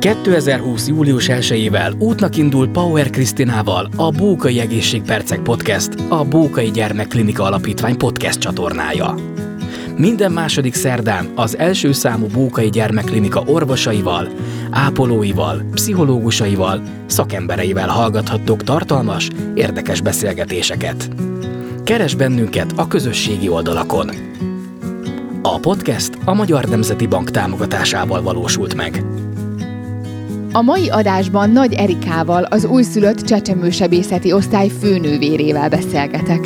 2020. július 1-ével útnak indul Power Krisztinával a Bókai Egészségpercek Podcast, a Bókai Gyermekklinika Alapítvány podcast csatornája. Minden második szerdán az első számú Bókai Gyermekklinika orvosaival, ápolóival, pszichológusaival, szakembereivel hallgathattok tartalmas, érdekes beszélgetéseket. Keres bennünket a közösségi oldalakon. A podcast a Magyar Nemzeti Bank támogatásával valósult meg. A mai adásban Nagy Erikával, az újszülött csecsemősebészeti osztály főnővérével beszélgetek.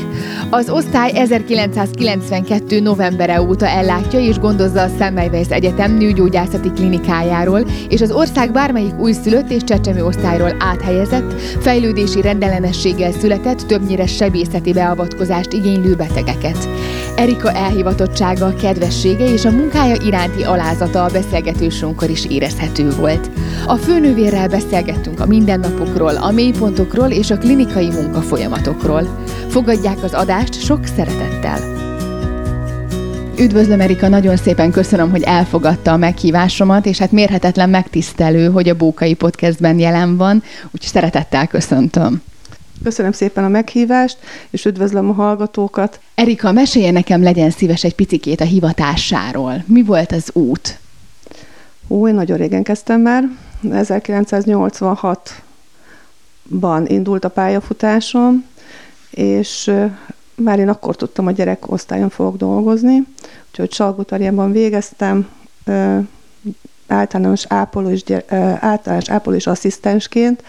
Az osztály 1992. novembere óta ellátja és gondozza a Semmelweis Egyetem nőgyógyászati klinikájáról, és az ország bármelyik újszülött és csecsemő osztályról áthelyezett, fejlődési rendellenességgel született, többnyire sebészeti beavatkozást igénylő betegeket. Erika elhivatottsága, kedvessége és a munkája iránti alázata a beszélgetősünkor is érezhető volt. A főnővérrel beszélgettünk a mindennapokról, a mélypontokról és a klinikai munkafolyamatokról. Fogadják az adást sok szeretettel! Üdvözlöm Erika, nagyon szépen köszönöm, hogy elfogadta a meghívásomat, és hát mérhetetlen megtisztelő, hogy a Bókai Podcastben jelen van, úgyhogy szeretettel köszöntöm. Köszönöm szépen a meghívást, és üdvözlöm a hallgatókat. Erika, mesélje nekem, legyen szíves egy picikét a hivatásáról. Mi volt az út? Én nagyon régen kezdtem már. 1986-ban indult a pályafutásom, és már én akkor tudtam, hogy gyerek osztályon fogok dolgozni, úgyhogy Salgótarjánban végeztem, általános ápolós, általános ápolós asszisztensként,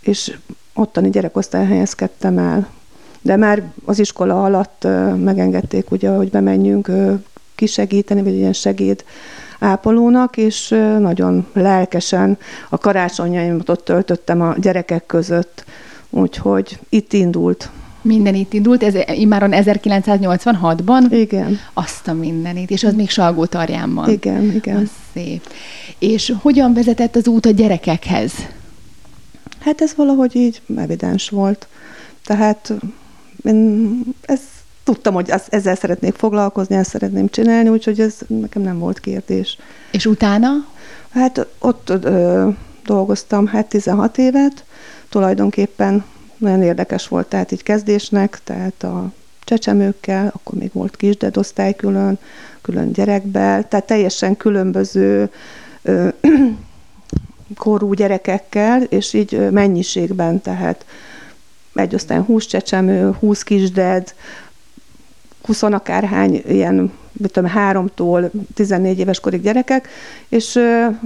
és ottani gyerekosztályon helyezkedtem el. De már az iskola alatt megengedték, ugye, hogy bemenjünk kisegíteni, vagy ilyen segéd ápolónak, és nagyon lelkesen a karácsonyaimat ott töltöttem a gyerekek között, úgyhogy itt indult. Minden itt indult, ez immáron 1986-ban? Igen. Azt a mindenit, és az még Salgó tarjánban. Igen, igen. Az szép. És hogyan vezetett az út a gyerekekhez? Hát ez valahogy így evidens volt. Tehát én ez, tudtam, hogy az, ezzel szeretnék foglalkozni, ezt szeretném csinálni, úgyhogy ez nekem nem volt kérdés. És utána? Hát ott ö, dolgoztam hát 16 évet, tulajdonképpen nagyon érdekes volt, tehát így kezdésnek, tehát a csecsemőkkel, akkor még volt kisdedosztály külön, külön gyerekbel, tehát teljesen különböző ö, korú gyerekekkel, és így mennyiségben, tehát egy osztályon 20 csecsemő, 20 kisded, 20 akárhány ilyen, mit tudom, háromtól 14 éves korig gyerekek, és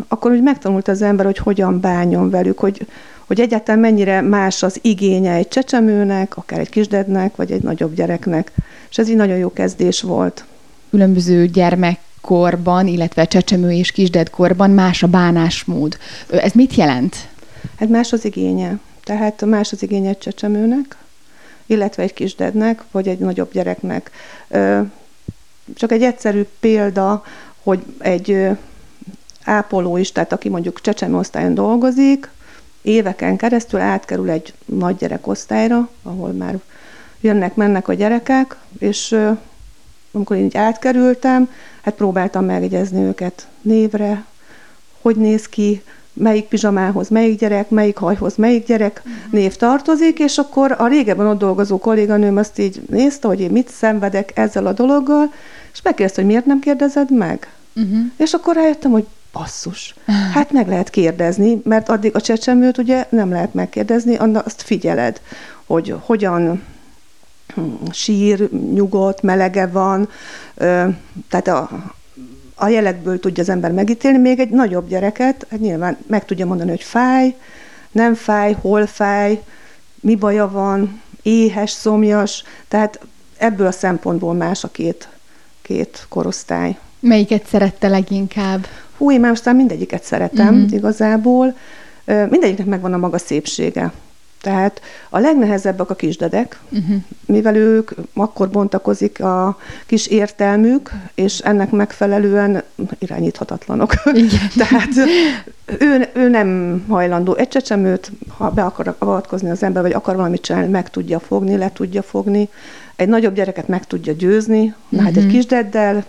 akkor úgy megtanult az ember, hogy hogyan bánjon velük, hogy, hogy egyáltalán mennyire más az igénye egy csecsemőnek, akár egy kisdednek, vagy egy nagyobb gyereknek. És ez így nagyon jó kezdés volt. Különböző gyermek korban, illetve csecsemő és kisdedkorban más a bánásmód. Ez mit jelent? Hát más az igénye. Tehát más az igénye egy csecsemőnek, illetve egy kisdednek, vagy egy nagyobb gyereknek. Csak egy egyszerű példa, hogy egy ápoló is, tehát aki mondjuk csecsemőosztályon dolgozik, éveken keresztül átkerül egy nagy gyerekosztályra, ahol már jönnek-mennek a gyerekek, és amikor én így átkerültem, hát próbáltam megjegyezni őket névre, hogy néz ki, melyik pizsamához melyik gyerek, melyik hajhoz melyik gyerek uh-huh. név tartozik, és akkor a régebben ott dolgozó kolléganőm azt így nézte, hogy én mit szenvedek ezzel a dologgal, és megkérdezte, hogy miért nem kérdezed meg. Uh-huh. És akkor rájöttem, hogy basszus, hát meg lehet kérdezni, mert addig a csecsemőt ugye nem lehet megkérdezni, azt figyeled, hogy hogyan sír, nyugodt, melege van, tehát a, a jelekből tudja az ember megítélni, még egy nagyobb gyereket, hát nyilván meg tudja mondani, hogy fáj, nem fáj, hol fáj, mi baja van, éhes, szomjas, tehát ebből a szempontból más a két, két korosztály. Melyiket szerette leginkább? Hú, én már most mindegyiket szeretem mm-hmm. igazából. Mindegyiknek megvan a maga szépsége. Tehát a legnehezebbek a kisdedek, uh-huh. mivel ők akkor bontakozik a kis értelmük, és ennek megfelelően irányíthatatlanok. Igen. Tehát ő, ő nem hajlandó egy csecsemőt, ha be akar avatkozni az ember, vagy akar valamit csinálni, meg tudja fogni, le tudja fogni. Egy nagyobb gyereket meg tudja győzni, uh-huh. na hát egy mhm. kisdeddel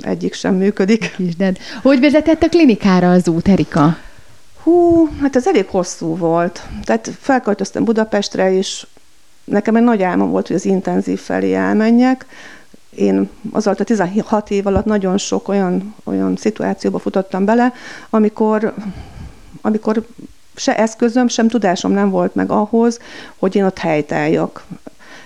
egyik sem működik. Kisded. Hogy vezetett a klinikára az út, Erika? Hú, hát ez elég hosszú volt. Tehát felköltöztem Budapestre, és nekem egy nagy álmom volt, hogy az intenzív felé elmenjek. Én az alatt a 16 év alatt nagyon sok olyan, olyan szituációba futottam bele, amikor, amikor se eszközöm, sem tudásom nem volt meg ahhoz, hogy én ott helytálljak.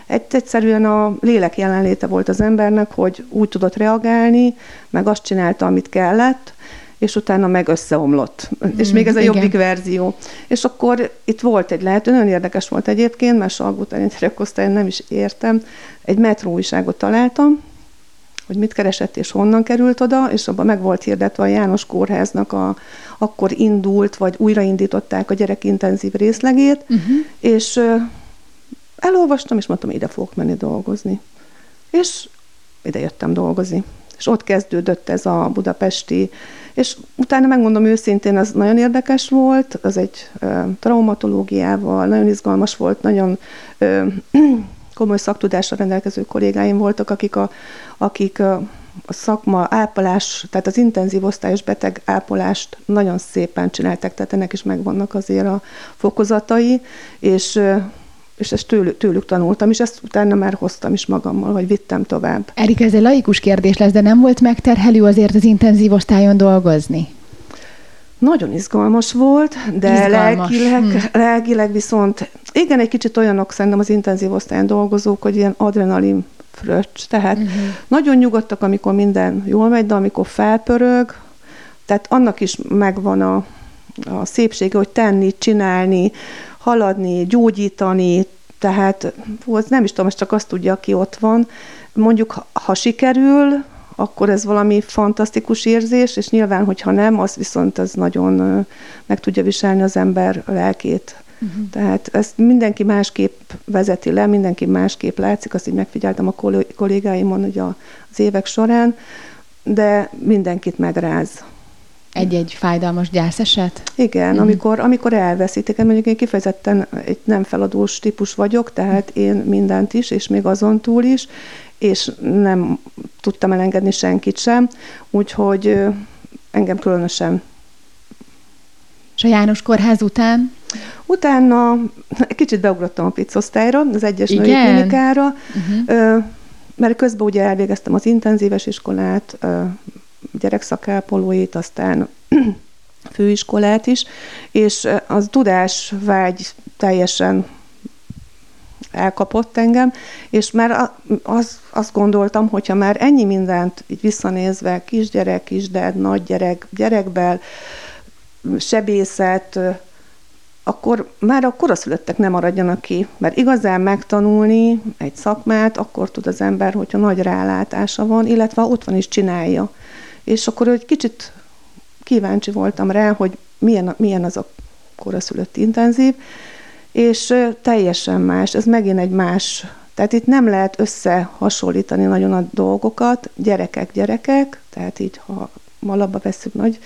Egy, egyszerűen a lélek jelenléte volt az embernek, hogy úgy tudott reagálni, meg azt csinálta, amit kellett, és utána meg összeomlott. Mm, és még ez a igen. jobbik verzió. És akkor itt volt egy lehető, nagyon érdekes volt egyébként, mert Salgótári gyerekosztályon nem is értem, egy metró újságot találtam, hogy mit keresett és honnan került oda, és abban meg volt hirdetve a János Kórháznak a, akkor indult, vagy újraindították a gyerekintenzív részlegét, uh-huh. és elolvastam, és mondtam, ide fogok menni dolgozni. És ide jöttem dolgozni. És ott kezdődött ez a budapesti, és utána megmondom őszintén, ez nagyon érdekes volt, az egy ö, traumatológiával, nagyon izgalmas volt, nagyon ö, komoly szaktudással rendelkező kollégáim voltak, akik a, akik a, a szakma ápolás, tehát az intenzív osztályos beteg ápolást nagyon szépen csináltak, tehát ennek is megvannak azért a fokozatai, és és ezt tőlük, tőlük tanultam, és ezt utána már hoztam is magammal, vagy vittem tovább. Erika, ez egy laikus kérdés lesz, de nem volt megterhelő azért az intenzív osztályon dolgozni? Nagyon izgalmas volt, de izgalmas. Lelkileg, hmm. lelkileg viszont igen, egy kicsit olyanok szerintem az intenzív osztályon dolgozók, hogy ilyen adrenalin fröccs, tehát uh-huh. nagyon nyugodtak, amikor minden jól megy, de amikor felpörög, tehát annak is megvan a, a szépsége, hogy tenni, csinálni, haladni, gyógyítani, tehát hú, nem is tudom, ez csak azt tudja, aki ott van. Mondjuk, ha sikerül, akkor ez valami fantasztikus érzés, és nyilván, hogyha nem, az viszont az nagyon meg tudja viselni az ember lelkét. Uh-huh. Tehát ezt mindenki másképp vezeti le, mindenki másképp látszik, azt így megfigyeltem a kollégáimon ugye az évek során, de mindenkit megráz. Egy-egy fájdalmas gyászeset? Igen, uh-huh. amikor, amikor elveszítik. Mondjuk én kifejezetten egy nem feladós típus vagyok, tehát én mindent is, és még azon túl is, és nem tudtam elengedni senkit sem, úgyhogy engem különösen. És a János Kórház után? Utána kicsit beugrottam a pizzosztályra, az egyes női klinikára, uh-huh. mert közben ugye elvégeztem az intenzíves iskolát, gyerekszakápolóit, aztán főiskolát is, és az tudásvágy teljesen elkapott engem, és már az, azt gondoltam, hogyha már ennyi mindent így visszanézve, kisgyerek, kisded, nagygyerek, gyerekbel, sebészet, akkor már a koraszülöttek nem maradjanak ki, mert igazán megtanulni egy szakmát, akkor tud az ember, hogyha nagy rálátása van, illetve ott van is csinálja. És akkor egy kicsit kíváncsi voltam rá, hogy milyen, milyen az a koraszülött intenzív, és teljesen más, ez megint egy más, tehát itt nem lehet összehasonlítani nagyon a dolgokat, gyerekek, gyerekek, tehát így, ha malabba veszük nagy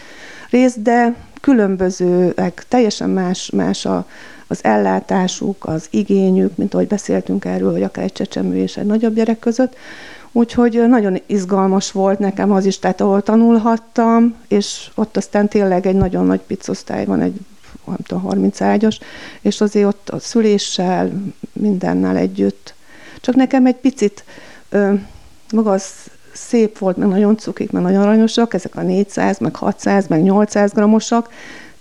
részt, de különbözőek, teljesen más, más a, az ellátásuk, az igényük, mint ahogy beszéltünk erről, hogy akár egy csecsemő és egy nagyobb gyerek között. Úgyhogy nagyon izgalmas volt nekem az is, tehát ahol tanulhattam, és ott aztán tényleg egy nagyon nagy pizzosztály van, egy nem tudom, 30 ágyas, és azért ott a szüléssel, mindennel együtt. Csak nekem egy picit ö, maga az szép volt, meg nagyon cukik, meg nagyon aranyosak, ezek a 400, meg 600, meg 800 gramosak,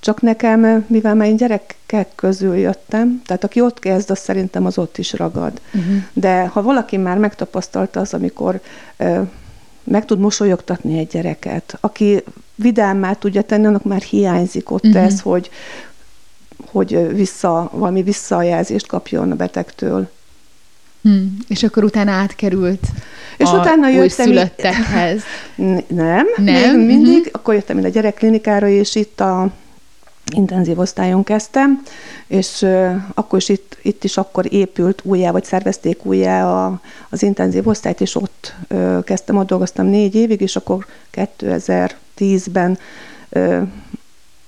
csak nekem, mivel már én gyerekek közül jöttem, tehát aki ott kezd, az szerintem az ott is ragad. Uh-huh. De ha valaki már megtapasztalta az, amikor ö, meg tud mosolyogtatni egy gyereket, aki vidámmá tudja tenni, annak már hiányzik ott uh-huh. ez, hogy, hogy vissza, valami visszajelzést kapjon a betegtől. Hmm. És akkor utána átkerült és a utána jöttem szülöttekhez. Nem, nem. Még mindig. Uh-huh. Akkor jöttem ide a gyerekklinikára, és itt a intenzív osztályon kezdtem, és akkor is itt, itt is akkor épült újjá, vagy szervezték újjá a, az intenzív osztályt, és ott kezdtem, ott dolgoztam négy évig, és akkor 2010-ben uh,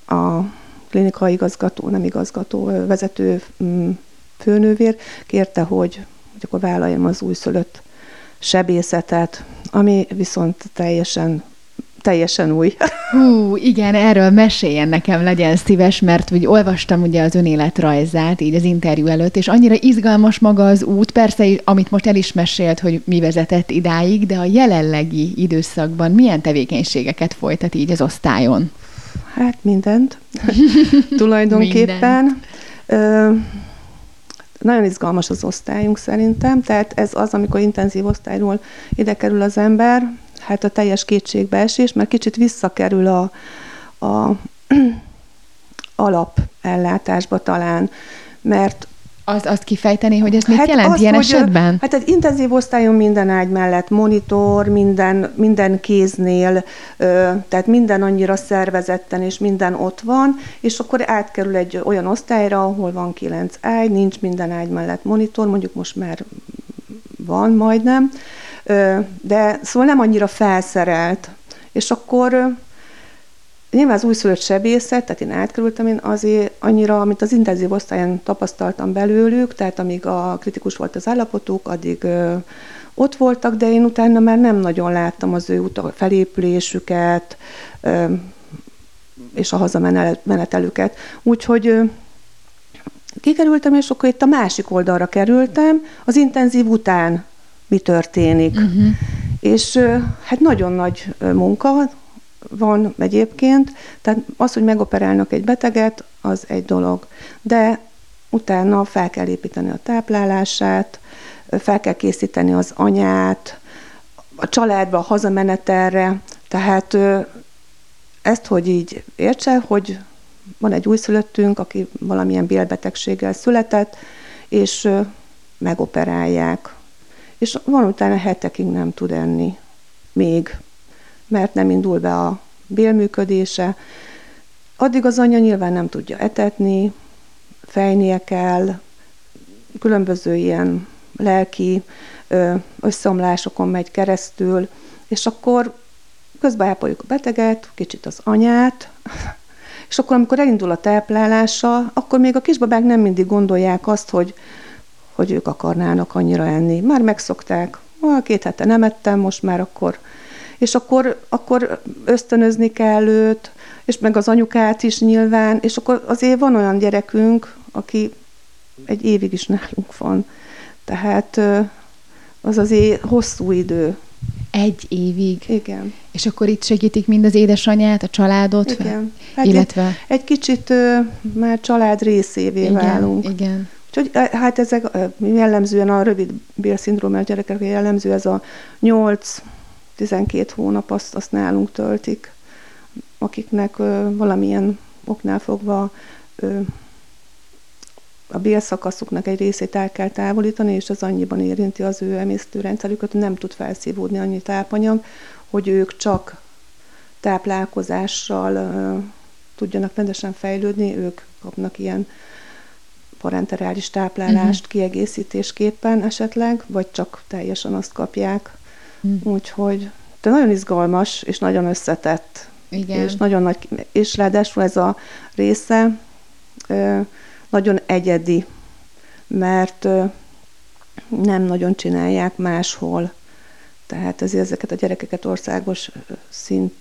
a klinikai igazgató, nem igazgató, vezető mm, főnővér kérte, hogy, hogy akkor vállaljam az újszülött sebészetet, ami viszont teljesen teljesen új. Hú, igen, erről meséljen nekem, legyen szíves, mert úgy olvastam ugye az önéletrajzát így az interjú előtt, és annyira izgalmas maga az út, persze, amit most el is mesélt, hogy mi vezetett idáig, de a jelenlegi időszakban milyen tevékenységeket folytat így az osztályon? Hát mindent. Tulajdonképpen. Mindent. Ö, nagyon izgalmas az osztályunk szerintem, tehát ez az, amikor intenzív osztályról ide kerül az ember, hát a teljes kétségbeesés, mert kicsit visszakerül a, a alapellátásba talán, mert az, azt kifejteni, hogy ez mit hát jelent az, ilyen hogy, esetben? Hát egy intenzív osztályon minden ágy mellett monitor, minden, minden kéznél, tehát minden annyira szervezetten, és minden ott van, és akkor átkerül egy olyan osztályra, ahol van kilenc ágy, nincs minden ágy mellett monitor, mondjuk most már van majdnem, de szóval nem annyira felszerelt. És akkor nyilván az újszülött sebészet, tehát én átkerültem, én azért annyira, amit az intenzív osztályon tapasztaltam belőlük, tehát amíg a kritikus volt az állapotuk, addig ott voltak, de én utána már nem nagyon láttam az ő utak, felépülésüket, és a hazamenetelüket. Úgyhogy kikerültem, és akkor itt a másik oldalra kerültem, az intenzív után mi történik. Uh-huh. És hát nagyon nagy munka van egyébként, tehát az, hogy megoperálnak egy beteget, az egy dolog. De utána fel kell építeni a táplálását, fel kell készíteni az anyát, a családba, a hazamenetelre, tehát ezt, hogy így értse, hogy van egy újszülöttünk, aki valamilyen bélbetegséggel született, és megoperálják és van utána hetekig nem tud enni még, mert nem indul be a bélműködése. Addig az anya nyilván nem tudja etetni, fejnie kell, különböző ilyen lelki összeomlásokon megy keresztül, és akkor közben ápoljuk a beteget, kicsit az anyát, és akkor, amikor elindul a táplálása, akkor még a kisbabák nem mindig gondolják azt, hogy hogy ők akarnának annyira enni. Már megszokták, ah, két hete nem ettem, most már akkor. És akkor, akkor ösztönözni kell őt, és meg az anyukát is nyilván, és akkor azért van olyan gyerekünk, aki egy évig is nálunk van. Tehát az azért hosszú idő. Egy évig? Igen. És akkor itt segítik mind az édesanyját, a családot? Igen. Hát illetve... Egy, egy kicsit már család részévé igen, válunk. Igen. Úgyhogy hát ezek jellemzően a rövid bélszindrómás gyerekek jellemző ez a 8-12 hónap, azt, azt nálunk töltik, akiknek valamilyen oknál fogva a bélszakaszuknak egy részét el kell távolítani, és az annyiban érinti az ő emésztőrendszerüket, hogy nem tud felszívódni annyi tápanyag, hogy ők csak táplálkozással tudjanak rendesen fejlődni, ők kapnak ilyen parenterális táplálást uh-huh. kiegészítésképpen esetleg, vagy csak teljesen azt kapják. Uh-huh. Úgyhogy de nagyon izgalmas, és nagyon összetett. Igen. És nagyon nagy, és ráadásul ez a része ö, nagyon egyedi, mert ö, nem nagyon csinálják máshol. Tehát ezért ezeket a gyerekeket országos szint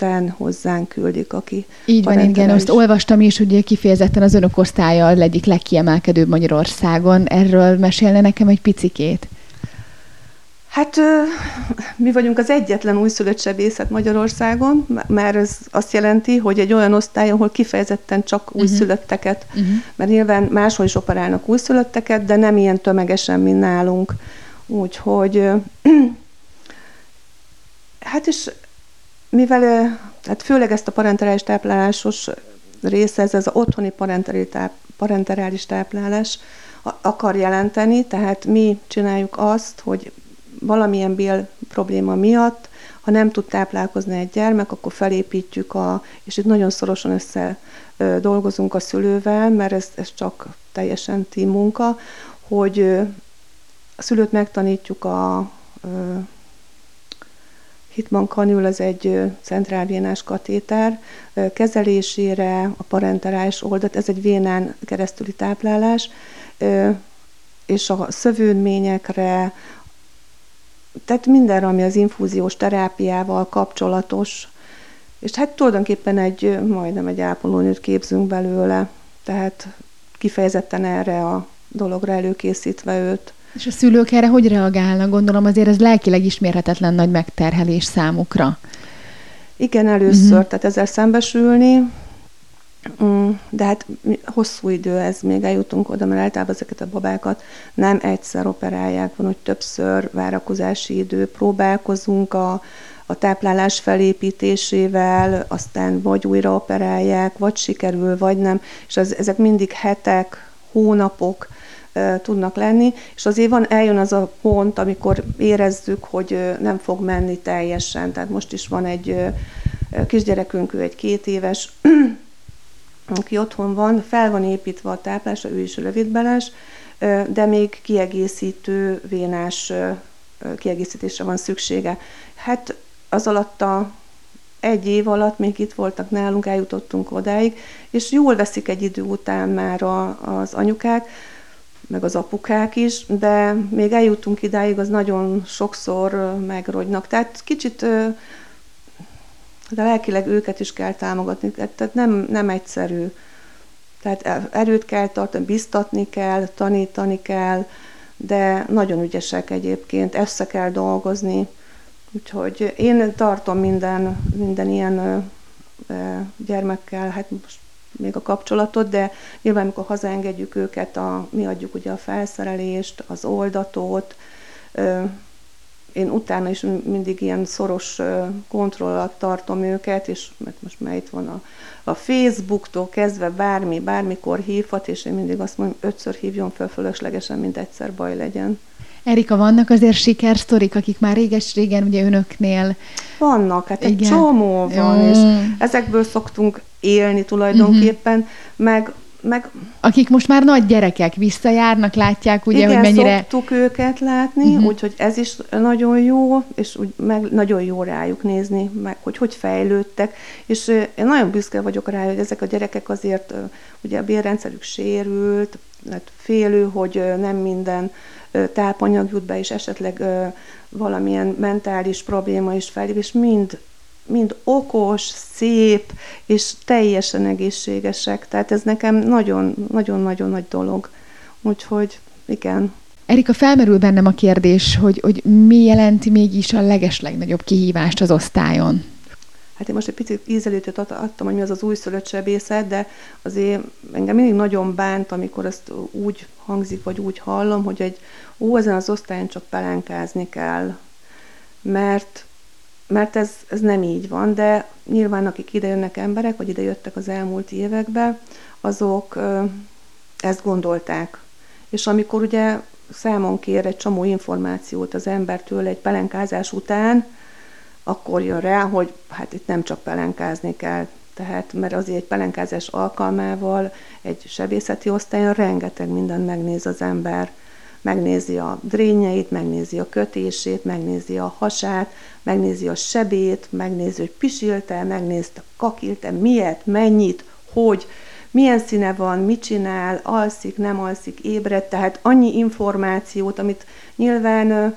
szinten hozzánk küldik, aki Így van, igen, azt olvastam is, hogy kifejezetten az önök osztálya az egyik legkiemelkedőbb Magyarországon. Erről mesélne nekem egy picikét? Hát mi vagyunk az egyetlen újszülött sebészet Magyarországon, mert ez azt jelenti, hogy egy olyan osztály, ahol kifejezetten csak uh-huh. újszülötteket, uh-huh. mert nyilván máshol is operálnak újszülötteket, de nem ilyen tömegesen, mint nálunk. Úgyhogy hát és mivel hát főleg ezt a parenterális táplálásos része, ez az otthoni parenterális táplálás akar jelenteni, tehát mi csináljuk azt, hogy valamilyen bél probléma miatt, ha nem tud táplálkozni egy gyermek, akkor felépítjük a, és itt nagyon szorosan össze dolgozunk a szülővel, mert ez, ez csak teljesen team munka, hogy a szülőt megtanítjuk a Hitman kanül az egy centrálvénás katéter. Kezelésére, a parenterális oldat, ez egy vénán keresztüli táplálás, és a szövődményekre, tehát mindenre, ami az infúziós terápiával kapcsolatos, És hát tulajdonképpen egy, majdnem egy ápolónőt képzünk belőle, tehát kifejezetten erre a dologra előkészítve őt. És a szülők erre hogy reagálnak? Gondolom azért ez lelkileg ismérhetetlen nagy megterhelés számukra. Igen, először, uh-huh. tehát ezzel szembesülni, mm, de hát hosszú idő ez, még eljutunk oda, mert általában ezeket a babákat nem egyszer operálják, van, hogy többször várakozási idő, próbálkozunk a, a táplálás felépítésével, aztán vagy újra operálják, vagy sikerül, vagy nem, és az, ezek mindig hetek, hónapok, tudnak lenni, és azért van, eljön az a pont, amikor érezzük, hogy nem fog menni teljesen. Tehát most is van egy kisgyerekünk, ő egy két éves, aki otthon van, fel van építve a táplása, ő is rövidbeles, de még kiegészítő vénás kiegészítésre van szüksége. Hát az alatt a egy év alatt még itt voltak nálunk, eljutottunk odáig, és jól veszik egy idő után már a, az anyukák, meg az apukák is, de még eljutunk idáig, az nagyon sokszor megrogynak. Tehát kicsit de lelkileg őket is kell támogatni, tehát nem, nem egyszerű. Tehát erőt kell tartani, biztatni kell, tanítani kell, de nagyon ügyesek egyébként, össze kell dolgozni. Úgyhogy én tartom minden, minden ilyen gyermekkel, hát most még a kapcsolatot, de nyilván, amikor hazaengedjük őket, a, mi adjuk ugye a felszerelést, az oldatót, én utána is mindig ilyen szoros kontroll alatt tartom őket, és mert most már itt van a, a Facebooktól kezdve bármi, bármikor hívhat, és én mindig azt mondom, ötször hívjon fel fölöslegesen, mint egyszer baj legyen. Erika, vannak azért sikersztorik, akik már réges-régen ugye önöknél... Vannak, hát egy Igen. csomó van, Jó. és ezekből szoktunk élni tulajdonképpen, uh-huh. meg meg... Akik most már nagy gyerekek visszajárnak, látják ugye, Igen, hogy mennyire... szoktuk őket látni, uh-huh. úgyhogy ez is nagyon jó, és úgy meg nagyon jó rájuk nézni, meg hogy hogy fejlődtek, és én nagyon büszke vagyok rá, hogy ezek a gyerekek azért, ugye a bérrendszerük sérült, hát félő, hogy nem minden tápanyag jut be, és esetleg valamilyen mentális probléma is felép, és mind mind okos, szép, és teljesen egészségesek. Tehát ez nekem nagyon-nagyon nagy dolog. Úgyhogy igen. Erika, felmerül bennem a kérdés, hogy, hogy mi jelenti mégis a legeslegnagyobb kihívást az osztályon? Hát én most egy picit ízelítőt adtam, hogy mi az az újszülött sebészet, de azért engem mindig nagyon bánt, amikor ezt úgy hangzik, vagy úgy hallom, hogy egy, ó, ezen az osztályon csak pelánkázni kell. Mert mert ez, ez nem így van, de nyilván akik idejönnek emberek, vagy ide jöttek az elmúlt években, azok ezt gondolták. És amikor ugye számon kér egy csomó információt az embertől egy pelenkázás után, akkor jön rá, hogy hát itt nem csak pelenkázni kell, tehát mert azért egy pelenkázás alkalmával egy sebészeti osztályon rengeteg mindent megnéz az ember. Megnézi a drényeit, megnézi a kötését, megnézi a hasát, megnézi a sebét, megnézi, hogy pisilte, megnézte, kakilte, miért, mennyit, hogy, milyen színe van, mit csinál, alszik, nem alszik, ébred, tehát annyi információt, amit nyilván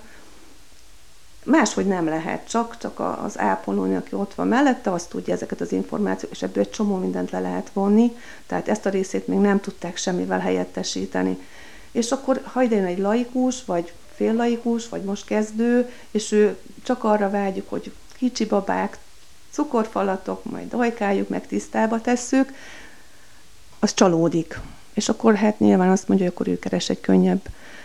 máshogy nem lehet, csak, csak az ápolóni, aki ott van mellette, azt tudja ezeket az információkat, és ebből egy csomó mindent le lehet vonni, tehát ezt a részét még nem tudták semmivel helyettesíteni és akkor ha ide jön egy laikus, vagy fél laikus, vagy most kezdő, és ő csak arra vágyjuk, hogy kicsi babák, cukorfalatok, majd dajkáljuk, meg tisztába tesszük, az csalódik. És akkor hát nyilván azt mondja, hogy akkor ő keres egy könnyebb,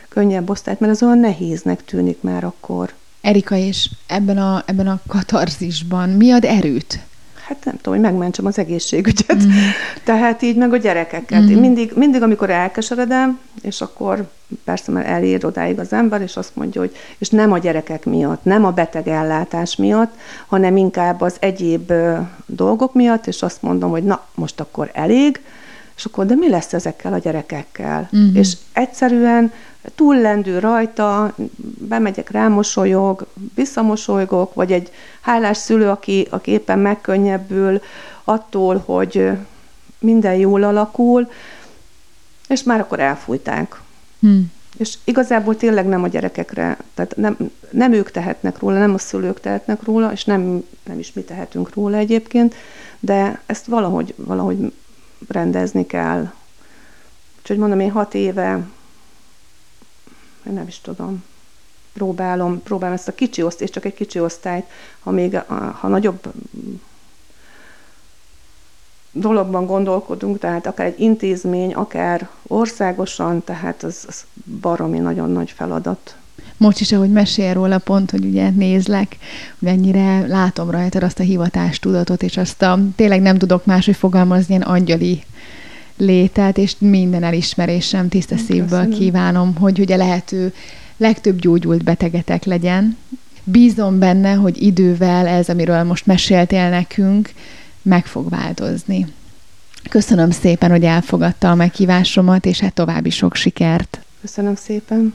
könnyebb osztályt, mert az olyan nehéznek tűnik már akkor. Erika, és ebben a, ebben a katarzisban mi ad erőt? hát nem tudom, hogy megmentsem az egészségügyet. Mm. Tehát így meg a gyerekeket. Mm. Én mindig, mindig, amikor elkeseredem, és akkor persze már elér odáig az ember, és azt mondja, hogy és nem a gyerekek miatt, nem a beteg ellátás miatt, hanem inkább az egyéb dolgok miatt, és azt mondom, hogy na, most akkor elég, és akkor de mi lesz ezekkel a gyerekekkel? Mm. És egyszerűen túllendül rajta, bemegyek, rámosolyog, visszamosolygok, vagy egy hálás szülő, aki, aki éppen megkönnyebbül attól, hogy minden jól alakul, és már akkor elfújták. Hmm. És igazából tényleg nem a gyerekekre, tehát nem, nem ők tehetnek róla, nem a szülők tehetnek róla, és nem, nem is mi tehetünk róla egyébként, de ezt valahogy, valahogy rendezni kell. Úgyhogy mondom, én hat éve, nem is tudom, próbálom, próbálom ezt a kicsi osztályt, csak egy kicsi osztályt, ha még ha nagyobb dologban gondolkodunk, tehát akár egy intézmény, akár országosan, tehát az, az baromi nagyon nagy feladat. Most is, ahogy mesél róla pont, hogy ugye nézlek, hogy ennyire látom rajtad azt a hivatástudatot, és azt a, tényleg nem tudok máshogy fogalmazni, ilyen angyali létet, és minden elismerésem tiszta szívből Köszönöm. kívánom, hogy ugye lehető legtöbb gyógyult betegetek legyen. Bízom benne, hogy idővel ez, amiről most meséltél nekünk, meg fog változni. Köszönöm szépen, hogy elfogadta a meghívásomat, és hát további sok sikert. Köszönöm szépen.